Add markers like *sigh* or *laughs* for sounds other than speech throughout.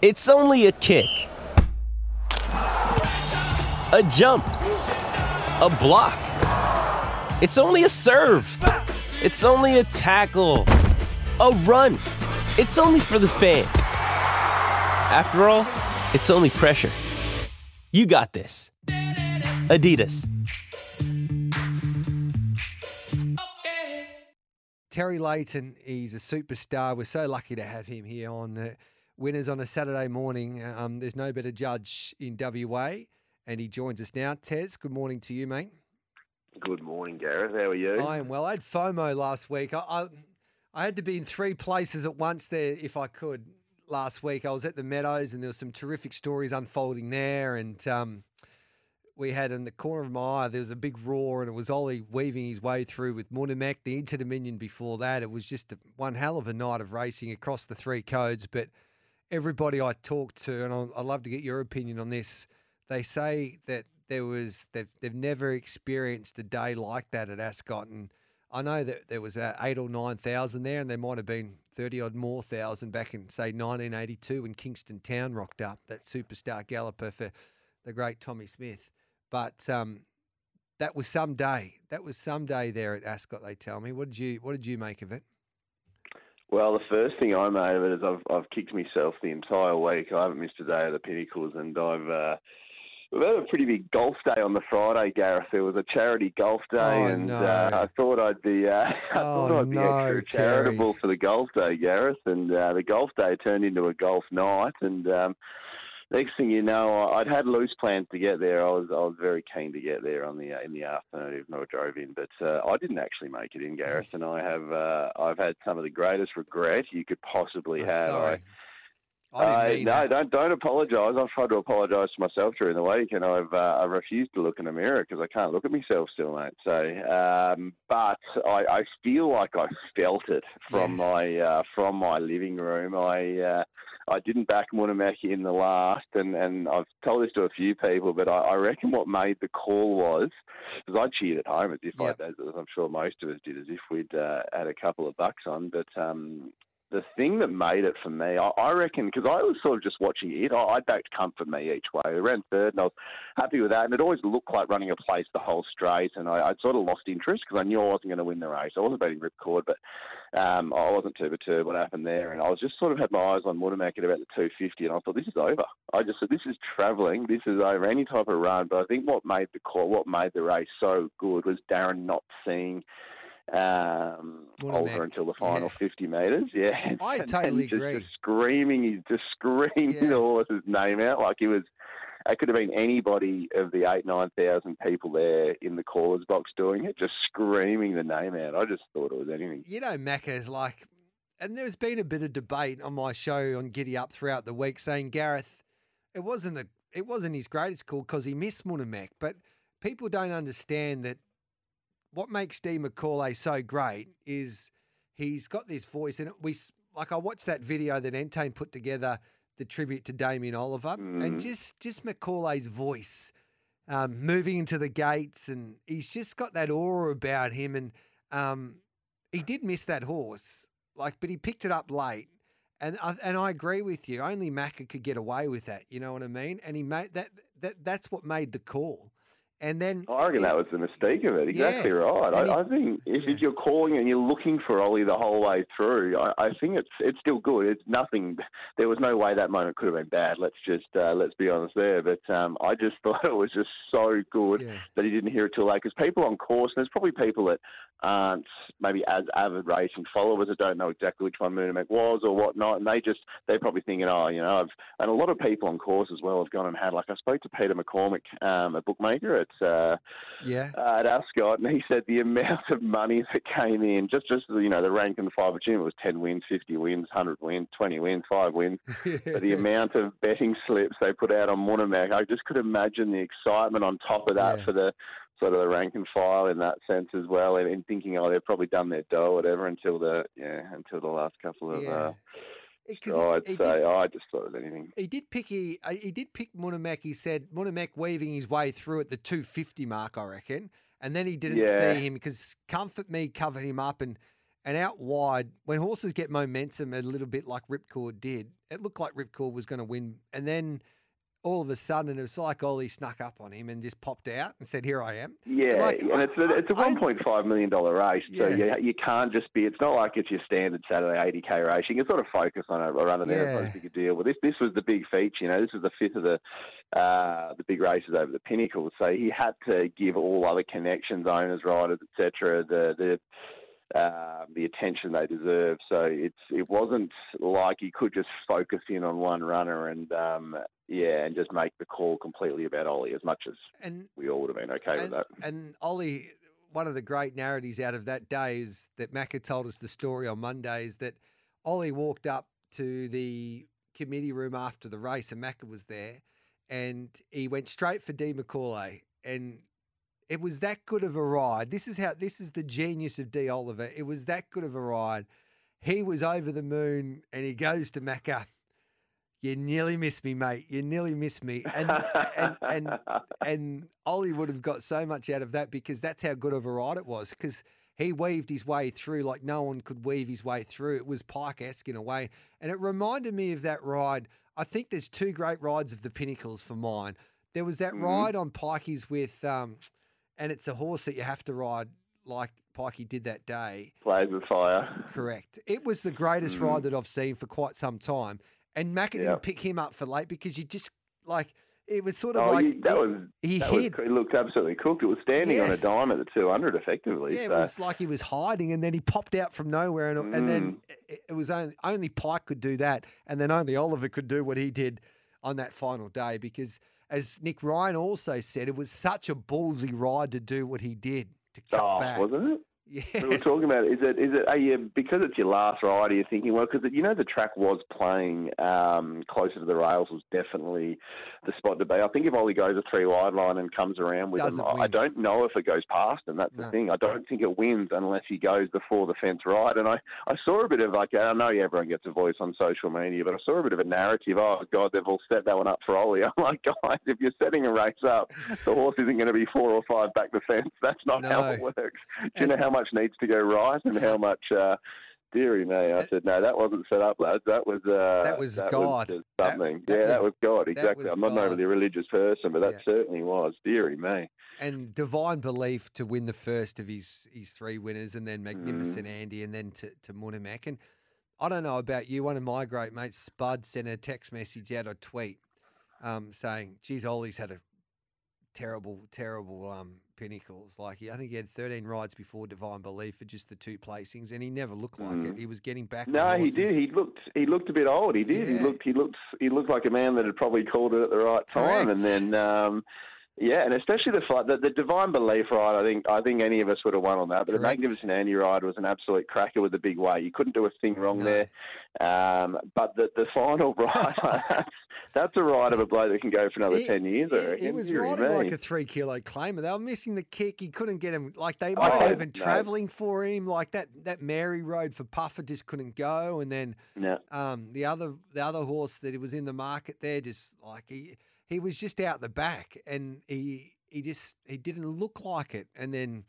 It's only a kick, a jump, a block. It's only a serve. It's only a tackle, a run. It's only for the fans. After all, it's only pressure. You got this. Adidas. Terry Leighton, he's a superstar. We're so lucky to have him here on uh, Winners on a Saturday morning. Um, there's no better judge in WA, and he joins us now. Tez, good morning to you, mate. Good morning, Gareth. How are you? I am well. I had FOMO last week. I, I, I had to be in three places at once there if I could last week. I was at the Meadows, and there was some terrific stories unfolding there, and um, we had in the corner of my eye, there was a big roar, and it was Ollie weaving his way through with Munhamek, the Inter Dominion before that. It was just one hell of a night of racing across the three codes. But everybody I talk to, and I'll, I'd love to get your opinion on this, they say that there was they've they've never experienced a day like that at Ascot, and I know that there was uh, eight or nine thousand there, and there might have been thirty odd more thousand back in say 1982 when Kingston Town rocked up that superstar galloper for the great Tommy Smith. But um, that was some day. That was some day there at Ascot. They tell me. What did you What did you make of it? Well, the first thing I made of it is I've I've kicked myself the entire week. I haven't missed a day of the Pinnacles, and I've. Uh, We've had a pretty big golf day on the Friday, Gareth. There was a charity golf day, Oh, and no. uh, I thought I'd be, uh, *laughs* I Oh, thought I'd be no, extra Terry. charitable for the golf day, Gareth. And uh, the golf day turned into a golf night, and um, next thing you know, I'd had loose plans to get there. I was, I was very keen to get there on the uh, in the afternoon, even though I drove in. But uh, I didn't actually make it in, Gareth, and I have, uh, I've had some of the greatest regret you could possibly Oh, have. sorry. I, I mean no, that. don't don't apologise. I've tried to apologise to myself during the week, and I've uh, I've refused to look in the mirror because I can't look at myself still, mate. So, um, but I, I feel like I felt it from Yes. my uh, from my living room. I uh, I didn't back Munhamek in the last, and, and I've told this to a few people, but I, I reckon what made the call was because I cheered at home as if Yep. I, as I'm sure most of us did, as if we'd uh, had a couple of bucks on, but. Um, the thing that made it for me, I, I reckon, because I was sort of just watching it. I, I backed comfort me each way. I ran third, and I was happy with that. And it always looked like running a place the whole straight. And I, I'd sort of lost interest because I knew I wasn't going to win the race. I wasn't betting ripcord, but um, I wasn't too perturbed what happened there. And I was just sort of had my eyes on Watermack at about the 250, and I thought this is over. I just said this is travelling, this is over any type of run. But I think what made the call, what made the race so good was Darren not seeing um, Oliver until the final yeah. 50 metres. Yeah, I *laughs* totally just, agree. Just screaming, he's just *laughs* screaming Yeah. the horse's name out like he was. It could have been anybody of the eight, nine thousand people there in the callers box doing it, just screaming the name out. I just thought it was anything. you know, Macca is like, and there's been a bit of debate on my show on Giddy Up throughout the week saying Gareth, it wasn't a, it wasn't his greatest call because he missed Munhamek, but people don't understand that what makes Steve McAuliffe so great is he's got this voice, and we like I watched that video that Entain put together, the tribute to Damien Oliver, and Mm. just just McAuliffe's voice. Um, moving into the gates, and he's just got that aura about him. And um, he did miss that horse, like, but he picked it up late. And I, and I agree with you. Only Macca could get away with that. You know what I mean? And he made that. That that's what made the call. And then I reckon that was the mistake of it. Exactly Yes, right. I, I think if, yeah. if you're calling and you're looking for Ollie the whole way through, I, I think it's it's still good. It's nothing. There was no way that moment could have been bad. Let's just uh, let's be honest there. But um, I just *laughs* thought it was just so good Yeah. that he didn't hear it till late. Because people on course, and there's probably people that aren't maybe as avid racing followers that don't know exactly which one Munhamek was or whatnot, and they just they're probably thinking, oh, you know, I've and a lot of people on course as well have gone and had like I spoke to Peter McCormick, um, a bookmaker at. Uh, yeah, uh, at Ascot, and he said the amount of money that came in, just just you know the rank and file between it was ten wins, fifty wins, hundred wins, twenty wins, five wins. *laughs* But the amount of betting slips they put out on Munhamek, I just could imagine the excitement on top of that Yeah. for the sort of the rank and file in that sense as well, and, and thinking, oh, they've probably done their dough or whatever until the yeah until the last couple of. yeah. Uh, oh, I'd he say did- I just thought of anything. He did pick he, uh, he did pick Munhamek. He said Munhamek weaving his way through at the 250 mark, I reckon. And then he didn't Yeah. see him because Comfort Me covered him up and And out wide, when horses get momentum a little bit like Ripcord did, it looked like Ripcord was going to win. And then all of a sudden, it was like Ollie snuck up on him and just popped out and said, "Here I am." Yeah, Like, and I- it's a, it's a one point five million dollar race, so Yeah. you you can't just be. It's not like it's your standard Saturday eighty k race. You can sort of focus on a, run of there. Yeah. as big a deal. Well, this this was the big feature. You know, this was the fifth of the uh, the big races over the pinnacle. So he had to give all other connections, owners, riders, etc. The the uh, the attention they deserve. So it's it wasn't like he could just focus in on one runner and um, yeah, and just make the call completely about Ollie. As much as And we all would have been okay with that. and Ollie, one of the great narratives out of that day is that Macca told us the story on Monday is that Ollie walked up to the committee room after the race and Macca was there and he went straight for D McAuliffe and it was that good of a ride. This is how this is the genius of D Oliver. It was that good of a ride. He was over the moon and he goes to Macca. You nearly missed me, mate. You nearly missed me. And and and *laughs* and Ollie would have got so much out of that because that's how good of a ride it was. Because he weaved his way through like no one could weave his way through. It was Pike esque in a way, and it reminded me of that ride. I think there's two great rides of the Pinnacles for mine. There was that Mhm. ride on Pikey's with, um, and it's a horse that you have to ride like Pikey did that day. Plays with fire. Correct. It was the greatest Mhm. ride that I've seen for quite some time. And Macca Yep. didn't pick him up for late because you just like it was sort of Oh, like you, that he- was he that was, hid. looked absolutely cooked. It was standing Yes. on a dime at the 200 effectively. Yeah, it was like he was hiding, and then he popped out from nowhere, and, and then Mm. it, it was only, only Pike could do that, and then only Oliver could do what he did on that final day because, as Nick Ryan also said, it was such a ballsy ride to do what he did to cut oh, back. wasn't it? Yes. We were talking about is it is it are you because it's your last ride? Are you thinking well because you know the track was playing um, closer to the rails was definitely the spot to be. I think if Ollie goes a three wide line and comes around with Doesn't them, I- I don't know if it goes past him. That's the thing. I don't think it wins unless he goes before the fence right. And I, I saw a bit of like I know everyone gets a voice on social media, but I saw a bit of a narrative. Oh God, they've all set that one up for Ollie. *laughs* I'm like, guys, if you're setting a race up, the horse isn't going to be four or five back the fence. That's not how it works. Do you And- know how much needs to go right and how *laughs* much? Uh, Deary me, I said no. That wasn't set up, lads. That was uh, That was God. just That- something. that yeah, that was- was God. Exactly. was I'm not God. overly religious person, but that Yeah. certainly was. Deary me. and divine belief to win the first of his his three winners, and then magnificent Mm. Andy, and then to to Munhamek. And I don't know about you. One of my great mates, Spud, sent a text message out, a tweet, um, saying, "Geez, Ollie's had a terrible, terrible um, pinnacles. Like he, I think he had 13 rides before divine belief for just the two placings, and he never looked like it. Mm. He was getting back. No, he did. He looked. He looked a bit old. He did. Yeah. He looked. He looked. He looked like a man that had probably called it at the right time. And then, um, yeah, and especially the fight, the, the divine belief ride. I think. I think any of us would have won on that. But the Correct. magnificent Andy ride was an absolute cracker with the big weight. You couldn't do a thing wrong No. there. Um, but the the final *laughs* ride, that's, that's a ride of a bloke that can go for another He- ten years. I He, reckon. he was Deary riding like a three kilo claimer. They were missing the kick. He couldn't get him. Like they Oh, weren't even no. travelling for him. Like that that Mary Road for Puffer just couldn't go. And then No. um, the other the other horse that was in the market there, just like he he was just out the back, and he he just he didn't look like it. And then.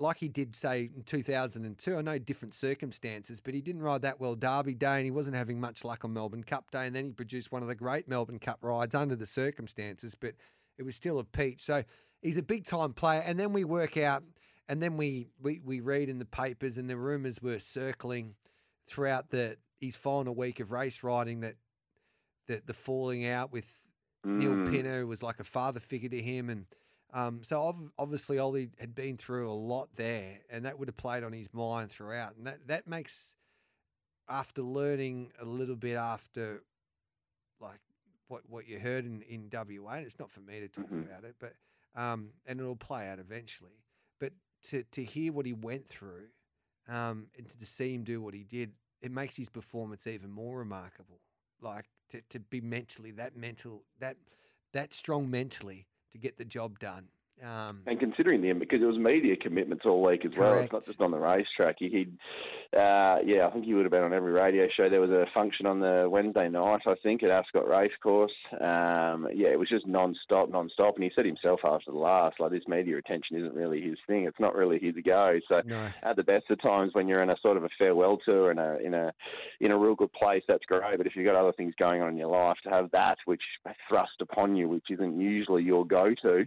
Like he did say in 2002, I know different circumstances, but he didn't ride that well Derby Day and he wasn't having much luck on Melbourne Cup Day. And then he produced one of the great Melbourne Cup rides under the circumstances, but it was still a peach. So he's a big time player. And then we work out, and then we, we, we read in the papers, and the rumours were circling throughout the his final week of race riding that the, the falling out with Neil Mm. Pinner was like a father figure to him. And um, so ob- obviously Ollie had been through a lot there, and that would have played on his mind throughout. And that, that makes, after learning a little bit after, like what, what you heard in, in WA, and it's not for me to talk Mhm. about it, but um, and it'll play out eventually. But to, to hear what he went through um, and to see him do what he did, it makes his performance even more remarkable. Like to, to be mentally that mental that that strong mentally to get the job done Um, And considering them, because it was media commitments all week as well, it's not just on the racetrack. He, he'd, uh, yeah, I think he would have been on every radio show. There was a function on the Wednesday night, I think, at Ascot Racecourse. Um, yeah, it was just non-stop, non-stop. And he said himself after the last, like, this media attention isn't really his thing. It's not really his go. So no. at the best of times when you're in a sort of a farewell tour in a in a in a real good place, that's great. But if you've got other things going on in your life, to have that which thrust upon you, which isn't usually your go-to,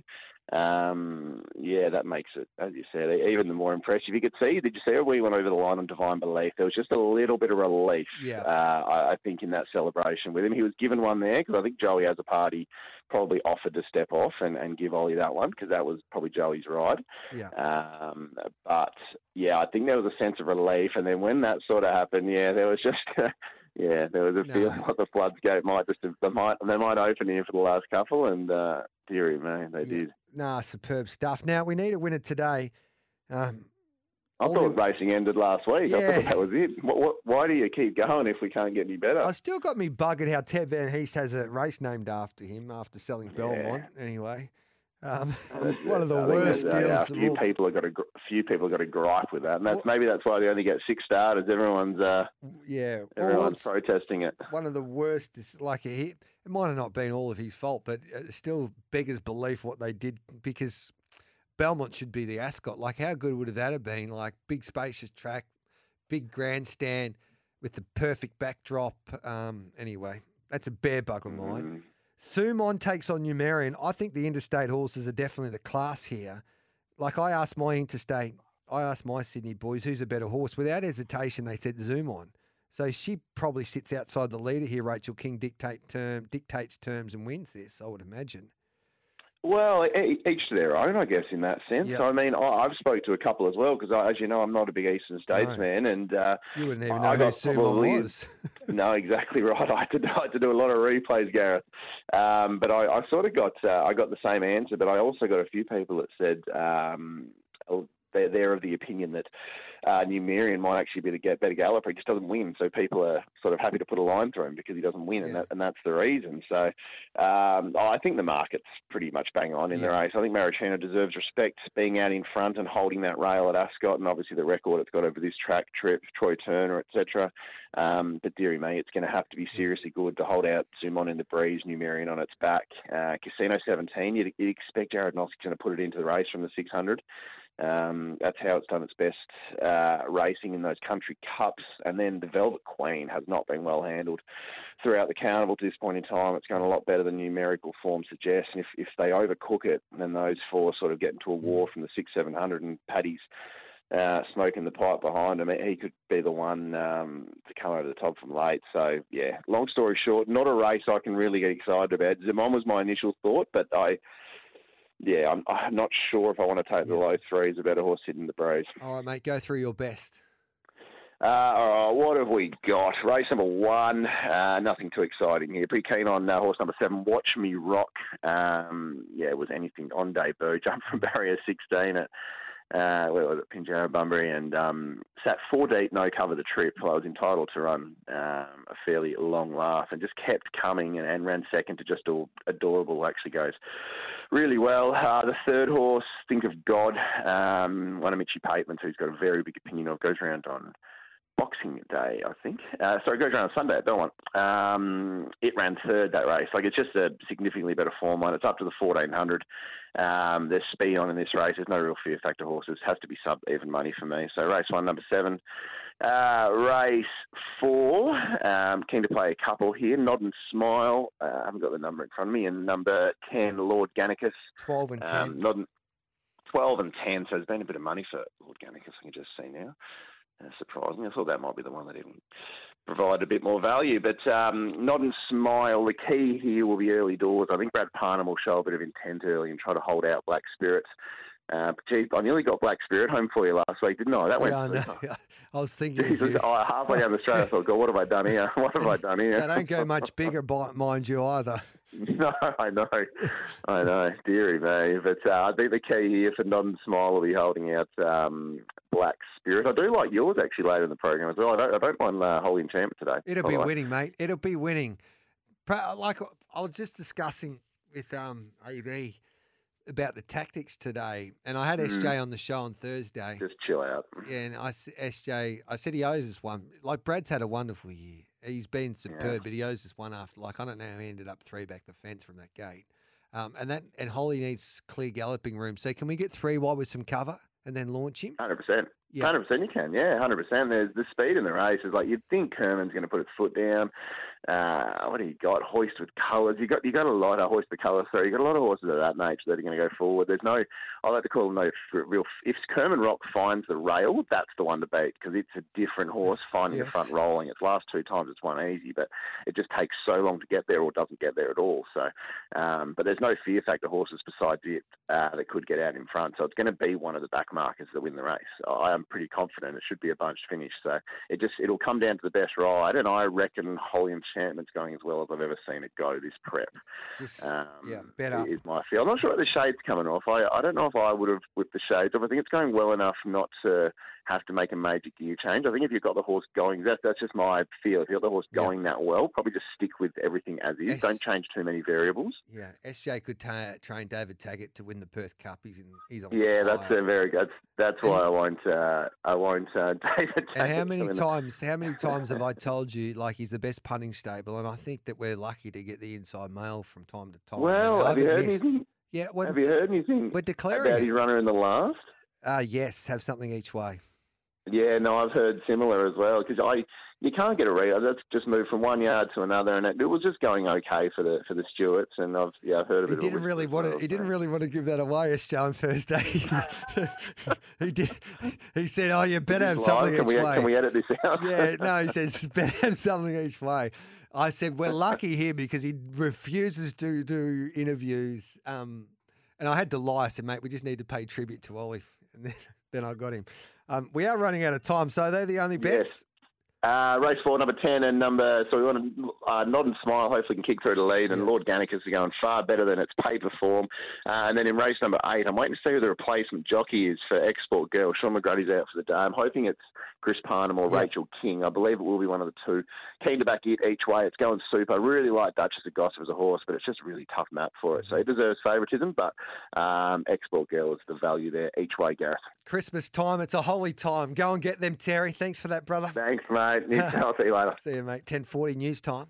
um, yeah, that makes it, as you said, even the more impressive. You could see, did you see it? We went over the line on Divine Belief. There was just a little bit of relief, Yeah. uh, I, I think, in that celebration with him. He was given one there because I think Joey as a party probably offered to step off and, and give Ollie that one because that was probably Joey's ride. Yeah. Um, but yeah, I think there was a sense of relief, and then when that sort of happened, yeah, there was just. *laughs* Yeah, there was a No. feeling *laughs* like the floodgate might just they might they might open here for the last couple, and uh, dearie me, they Yeah. did. Nah, superb stuff. Now we need a winner today. Um, I thought racing ended last week. I Yeah. thought that was it. What, what, why do you keep going if we can't get any better? I still got me buggered how Ted Van Heemst has a race named after him after selling Yeah. Belmont. Anyway, um, *laughs* *laughs* one of the I worst uh, deals. A few people have got a few people have got a gripe with that, and that's Well- maybe that's why they only get six starters. Everyone's uh, yeah, everyone's what's protesting it. one of the worst. Is like he, it might have not been all of his fault, but it still beggars belief what they did because Belmont should be the Ascot. Like, how good would that have been? Like, big spacious track, big grandstand with the perfect backdrop. Um, anyway, that's a bear bug of mine. Thumon takes on Numerian. I think the interstate horses are definitely the class here. Like I asked my interstate, I asked my Sydney boys, who's a better horse? Without hesitation, they said Zoom on. So she probably sits outside the leader here. Rachel King dictate term dictates terms and wins this. I would imagine. Well, each to their own, I guess, in that sense. Yeah. I mean, I, I've spoke to a couple as well because, as you know, I'm not a big Eastern States No. man, and uh, You wouldn't even know I who probably- was. *laughs* no, exactly *laughs* right. I had to, I had to do a lot of replays, Gareth. Um, but I, I sort of got uh, I got the same answer, but I also got a few people that said um, they're, they're of the opinion that uh, Numerian might actually be the get better galloper. He just doesn't win, so people are sort of happy to put a line through him because he doesn't win, and that, and that's the reason. So um, I think the market's pretty much bang on in the Yeah. race. I think Maricino deserves respect, being out in front and holding that rail at Ascot, and obviously the record it's got over this track trip, Troy Turner, etc. Um, but dearie me, it's going to have to be seriously good to hold out Zoomon in the breeze, Numerian on its back. Uh, Casino 17, you'd, you'd expect Jared going to put it into the race from the 600. Um, that's how it's done its best uh, racing in those country cups. And then the Velvet Queen has not been well handled throughout the carnival to this point in time. It's going a lot better than numerical form suggests. And if, if they overcook it, then those four sort of get into a war from the six, seven hundred, and Paddy's uh, smoking the pipe behind him. He could be the one um, to come over the top from late. So yeah, long story short, not a race I can really get excited about. Zemon was my initial thought, but I. Yeah, I'm, I'm not sure if I want to take the low threes about a better horse hitting the breeze. All right, mate, go through your best. Uh, all right, what have we got? Race number one, uh, nothing too exciting here. Pretty keen on uh, horse number seven, Watch Me Rock. Um, yeah, it was anything on debut. *laughs* Jumped from barrier 16 at uh, where was it, Pinjarra Bunbury, and um, sat four deep, no cover the trip. I was entitled to run um, a fairly long laugh and just kept coming and, and ran second to just all adorable. Actually goes really well. Uh, the third horse, Think of God, um, one of Mitchy Pateman's who's got a very big opinion of, goes around on Boxing Day, I think. Uh, sorry, goes around on Sunday at Belmont. Um, it ran third that race. Like it's just a significantly better form line. It's up to the 1400. Um, there's speed on in this race. There's no real fear factor horses. Has to be sub even money for me. So race one, number seven. Uh, race four. Um, keen to play a couple here. Nod and Smile. Uh, I haven't got the number in front of me. And number 10, Lord Gannicus. 12 and 10. Um, Nod and, 12 and 10. So there's been a bit of money for Lord Gannicus. I can just see now. Uh, surprisingly, I thought that might be the one that even provide a bit more value. But um, Nod and Smile, the key here will be early doors. I think Brad Parnham will show a bit of intent early and try to hold out Black Spirits. Uh, gee, I nearly got Black Spirit home for you last week, didn't I? That went yeah, I know. *laughs* I was thinking. Jesus, oh, halfway down the *laughs* straight, I thought, God, what have I done here? *laughs* What have I done here? They don't go much bigger, bi- mind you, either. *laughs* No, I know, I know, dearie me. But uh, I think the key here for Nod and Smile will be holding out um, Black Spirit. I do like yours actually later in the program as well. I don't, I don't mind uh, Holy Enchantment today. It'll be winning, mate. It'll be winning. Like I was just discussing with um AB about the tactics today, and I had Mm. SJ on the show on Thursday. Just chill out. Yeah, and I s- SJ, I said he owes us one. Like Brad's had a wonderful year. He's been superb, but he owes us one after. Like I don't know how he ended up three back the fence from that gate. Um, and that and Holly needs clear galloping room. So can we get three wide with some cover and then launch him? Hundred percent. Yeah. Hundred percent, you can. Yeah, hundred percent. There's the speed in the race is like you'd think Kerman's going to put his foot down. Uh, what do you got? Hoist with colours. You got you got a lot of hoist with colours. So you got a lot of horses of that nature that are going to go forward. There's no, I like to call them no real. If Kerman Rock finds the rail, that's the one to beat because it's a different horse finding Yes. the front rolling. Its last two times it's won easy, but it just takes so long to get there or doesn't get there at all. So, um, but there's no fear factor horses besides it uh, that could get out in front. So it's going to be one of the back markers that win the race. I am pretty confident it should be a bunch finish. So it just it'll come down to the best ride, and I reckon Holy Enchantment's going as well as I've ever seen it go this prep. Just Um, yeah, better. is my feel. I'm not sure the shade's coming off. I I don't know if I would have with the shades off. I think it's going well enough not to have to make a major gear change. I think if you've got the horse going, that's that's just my feel. If you've got the horse Yeah. going that well, probably just stick with everything as is. Yes. Don't change too many variables. Yeah, SJ could ta train David Taggett to win the Perth Cup. He's in, he's on. Yeah, that's a very good. That's, why I won't. Uh, I won't. Uh, *laughs* David. And how many times? How many *laughs* times have I told you like he's the best punting stable? And I think that we're lucky to get the inside mail from time to time. Well, have you heard missed. anything? Yeah, we're, Have you heard anything we're about his it. runner in the last? Uh, yes, have something each way. Yeah, no, I've heard similar as well because I you can't get a read. That's just moved from one yard to another, and it, it was just going okay for the for the Stewarts, and I've yeah I've heard of He it. He didn't really want to. He didn't really want to give that away, SJ, on Thursday. *laughs* he did. He said, "Oh, you better have something can each we, way." Can we edit this out? yeah, no, he *laughs* says better have something each way. I said we're lucky here because he refuses to do interviews. Um, and I had to lie. I said, mate, we just need to pay tribute to Ollie. *laughs* And then, then I got him. Um, we are running out of time, so they're the only bets. Yes. Uh, race four, number 10, and number, so we want to uh, nod and smile, hopefully can kick through the lead, and Lord Gannicus is going far better than its paper form. Uh, and then in race number eight, I'm waiting to see who the replacement jockey is for Export Girl. Sean McGruddy's out for the day. I'm hoping it's Chris Parnham or Yeah. Rachel King. I believe it will be one of the two. Keen to back it each way. It's going super. I really like Duchess of Gossip as a horse, but it's just a really tough map for it. So it deserves favouritism, but um, Export Girl is the value there each way, Gareth. Christmas time. It's a holy time. Go and get them, Terry. Thanks for that, brother. Thanks, mate. *laughs* I'll see you later. See you, mate. Ten forty news time.